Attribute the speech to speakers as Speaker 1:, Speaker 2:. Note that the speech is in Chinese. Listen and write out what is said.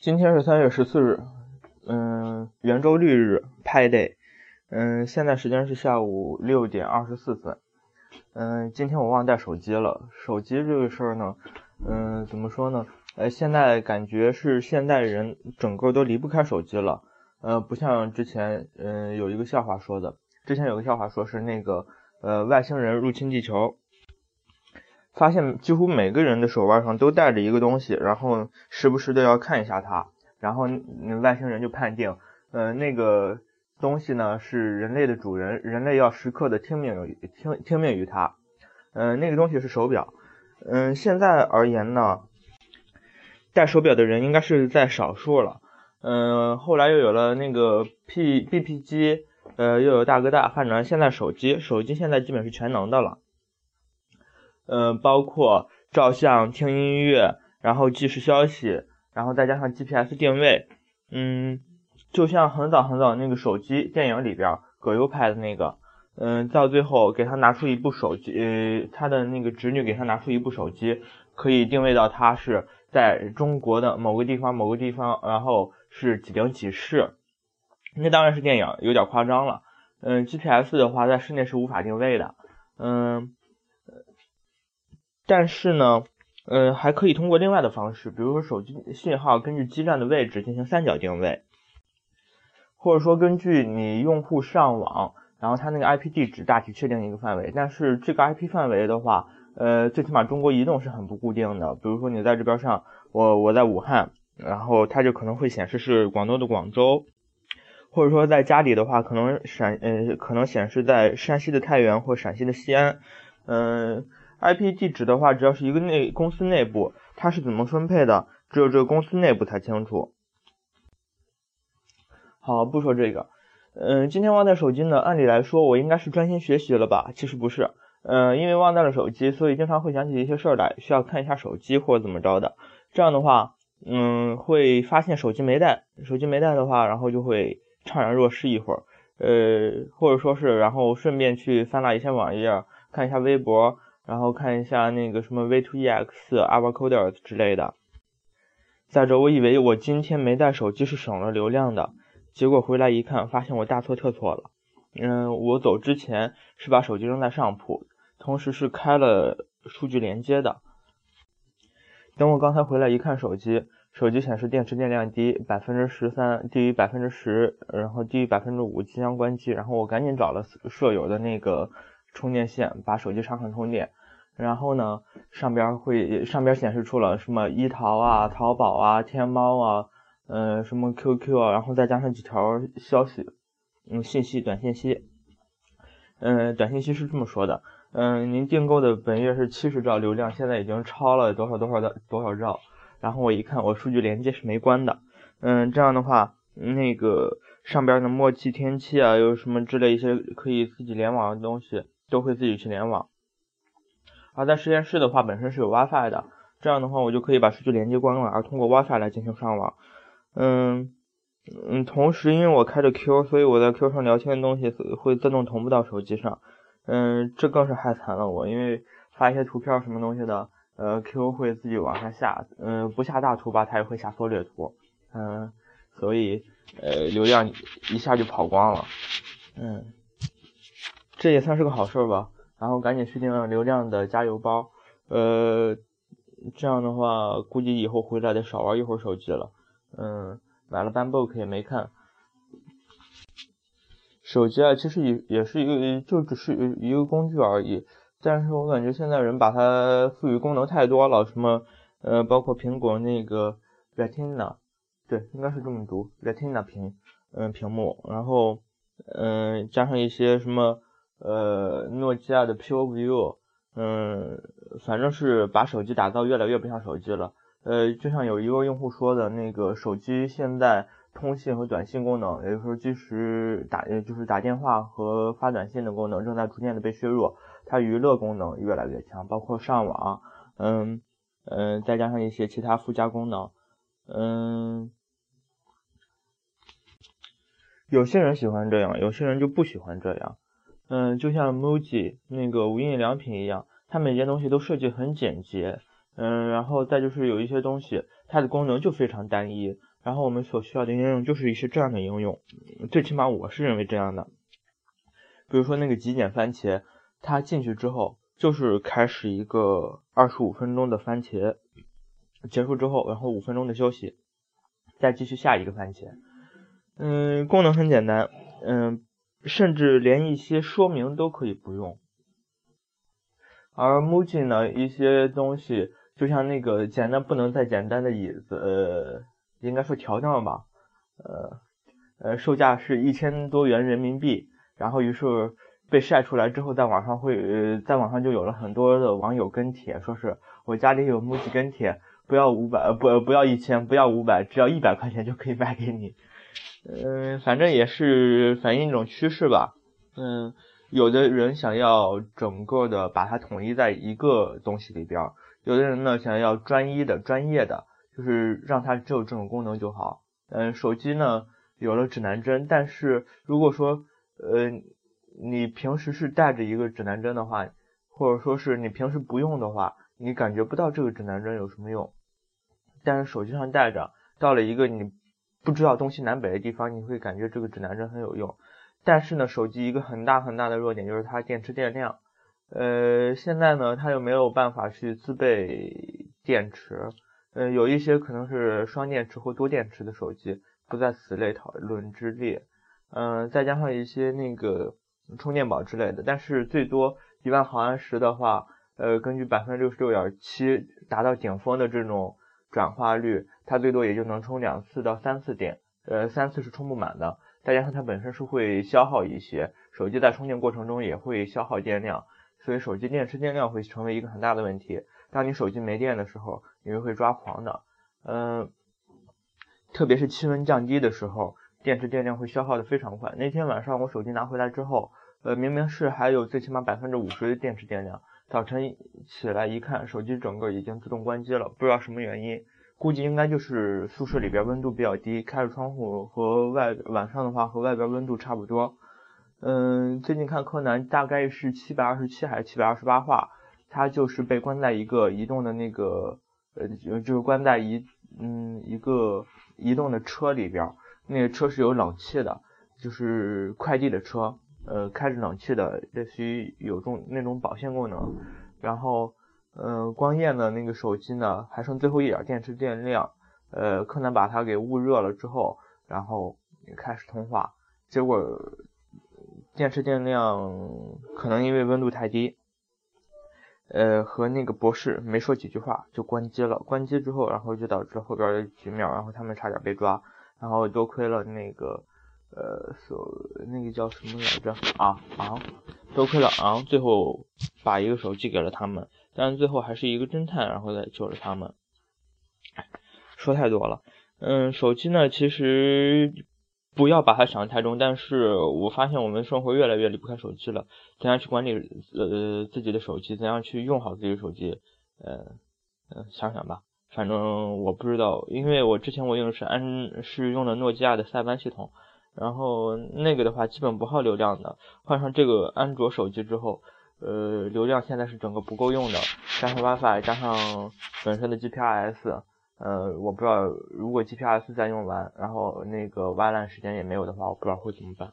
Speaker 1: 今天是三月十四日，嗯，圆周率日，Pi Day，嗯，现在时间是下午六点二十四分，嗯，今天我忘带手机了。手机这个事儿呢，嗯，怎么说呢？呃，现在感觉是现代人整个都离不开手机了，呃，不像之前，嗯，有一个笑话说的，之前有个笑话说是那个，呃，外星人入侵地球。发现几乎每个人的手腕上都带着一个东西，然后时不时的要看一下它，然后外星人就判定，呃，那个东西呢是人类的主人，人类要时刻的听命于听听命于它，嗯，那个东西是手表，嗯，现在而言呢，戴手表的人应该是在少数了，嗯，后来又有了那个 P B P 机，呃，又有大哥大，发展现在手机，手机现在基本是全能的了。嗯，包括照相、听音乐，然后即时消息，然后再加上 GPS 定位，嗯，就像很早很早那个手机电影里边葛优拍的那个，嗯，到最后给他拿出一部手机，呃，他的那个侄女给他拿出一部手机，可以定位到他是在中国的某个地方某个地方，然后是几零几室，那当然是电影，有点夸张了，嗯，GPS 的话在室内是无法定位的，嗯。但是呢，呃，还可以通过另外的方式，比如说手机信号根据基站的位置进行三角定位，或者说根据你用户上网，然后它那个 IP 地址大体确定一个范围。但是这个 IP 范围的话，呃，最起码中国移动是很不固定的。比如说你在这边上，我我在武汉，然后它就可能会显示是广东的广州，或者说在家里的话，可能陕呃可能显示在山西的太原或陕西的西安，嗯。IP 地址的话，只要是一个内公司内部，它是怎么分配的，只有这个公司内部才清楚。好，不说这个。嗯，今天忘带手机呢，按理来说我应该是专心学习了吧？其实不是。嗯，因为忘带了手机，所以经常会想起一些事儿来，需要看一下手机或者怎么着的。这样的话，嗯，会发现手机没带。手机没带的话，然后就会怅然若失一会儿。呃，或者说是，然后顺便去翻了一些网页，看一下微博。然后看一下那个什么 V2EX、Avocoders 之类的。再者，我以为我今天没带手机是省了流量的，结果回来一看，发现我大错特错了。嗯，我走之前是把手机扔在上铺，同时是开了数据连接的。等我刚才回来一看手机，手机显示电池电量低，百分之十三，低于百分之十，然后低于百分之五，即将关机。然后我赶紧找了舍友的那个充电线，把手机插上充电。然后呢，上边会上边显示出了什么一淘啊、淘宝啊、天猫啊，呃，什么 QQ 啊，然后再加上几条消息，嗯，信息短信息，嗯，短信息是这么说的，嗯，您订购的本月是七十兆流量，现在已经超了多少多少的多少兆，然后我一看，我数据连接是没关的，嗯，这样的话，那个上边的墨迹天气啊，有什么之类一些可以自己联网的东西，都会自己去联网。而在实验室的话，本身是有 WiFi 的，这样的话我就可以把数据连接关了，而通过 WiFi 来进行上网。嗯嗯，同时因为我开着 Q，所以我在 Q 上聊天的东西会自动同步到手机上。嗯，这更是害惨了我，因为发一些图片什么东西的，呃，Q 会自己往下下，嗯，不下大图吧，它也会下缩略图。嗯，所以呃，流量一下就跑光了。嗯，这也算是个好事吧。然后赶紧续订了流量的加油包，呃，这样的话估计以后回来得少玩一会儿手机了。嗯，买了 Bambook 也没看。手机啊，其实也也是一个，就只是一个工具而已。但是我感觉现在人把它赋予功能太多了，什么呃，包括苹果那个 Retina，对，应该是这么读 Retina 屏，嗯，屏幕，然后嗯，加上一些什么。呃，诺基亚的 p o v u 嗯，反正是把手机打造越来越不像手机了。呃，就像有一个用户说的，那个手机现在通信和短信功能，也就是说即时打，也就是打电话和发短信的功能正在逐渐的被削弱，它娱乐功能越来越强，包括上网，嗯嗯，再加上一些其他附加功能，嗯，有些人喜欢这样，有些人就不喜欢这样。嗯，就像 MUJI 那个无印良品一样，它每件东西都设计很简洁。嗯，然后再就是有一些东西，它的功能就非常单一，然后我们所需要的应用就是一些这样的应用，最起码我是认为这样的。比如说那个极简番茄，它进去之后就是开始一个二十五分钟的番茄，结束之后，然后五分钟的休息，再继续下一个番茄。嗯，功能很简单，嗯，甚至连一些说明都可以不用。而 Muji 呢，一些东西就像那个简单不能再简单的椅子，呃，应该说调教吧，呃，呃，售价是一千多元人民币，然后于是被晒出来之后，在网上会，呃，在网上就有了很多的网友跟帖，说是我家里有 Muji 跟帖，不要五百，不不要一千，不要五百，只要一百块钱就可以卖给你。嗯，反正也是反映一种趋势吧，嗯。有的人想要整个的把它统一在一个东西里边，有的人呢想要专一的、专业的，就是让它只有这种功能就好。嗯，手机呢有了指南针，但是如果说呃你平时是带着一个指南针的话，或者说是你平时不用的话，你感觉不到这个指南针有什么用。但是手机上带着，到了一个你不知道东西南北的地方，你会感觉这个指南针很有用。但是呢，手机一个很大很大的弱点就是它电池电量，呃，现在呢，它又没有办法去自备电池，呃，有一些可能是双电池或多电池的手机不在此类讨论之列，嗯，再加上一些那个充电宝之类的，但是最多一万毫安时的话，呃，根据百分之六十六点七达到顶峰的这种转化率，它最多也就能充两次到三次电，呃，三次是充不满的。再加上它本身是会消耗一些，手机在充电过程中也会消耗电量，所以手机电池电量会成为一个很大的问题。当你手机没电的时候，你是会抓狂的。嗯，特别是气温降低的时候，电池电量会消耗的非常快。那天晚上我手机拿回来之后，呃，明明是还有最起码百分之五十的电池电量，早晨起来一看，手机整个已经自动关机了，不知道什么原因。估计应该就是宿舍里边温度比较低，开着窗户和外晚上的话和外边温度差不多。嗯，最近看柯南大概是七百二十七还是七百二十八话，它就是被关在一个移动的那个呃就是关在一嗯一个移动的车里边，那个车是有冷气的，就是快递的车，呃开着冷气的，类似于有种那种保鲜功能，然后。嗯，光彦的那个手机呢，还剩最后一点电池电量。呃，柯南把它给捂热了之后，然后开始通话，结果电池电量可能因为温度太低，呃，和那个博士没说几句话就关机了。关机之后，然后就导致后边的几秒，然后他们差点被抓。然后多亏了那个呃，所那个叫什么来着？啊啊，多亏了昂，最后把一个手机给了他们。但最后还是一个侦探，然后再救了他们。说太多了，嗯，手机呢，其实不要把它想得太重。但是我发现我们生活越来越离不开手机了。怎样去管理呃自己的手机？怎样去用好自己的手机？呃嗯，想想吧。反正我不知道，因为我之前我用的是安是用的诺基亚的塞班系统，然后那个的话基本不耗流量的。换上这个安卓手机之后。呃，流量现在是整个不够用的，加上 WiFi，加上本身的 GPS，呃，我不知道如果 GPS 再用完，然后那个 WLAN 时间也没有的话，我不知道会怎么办。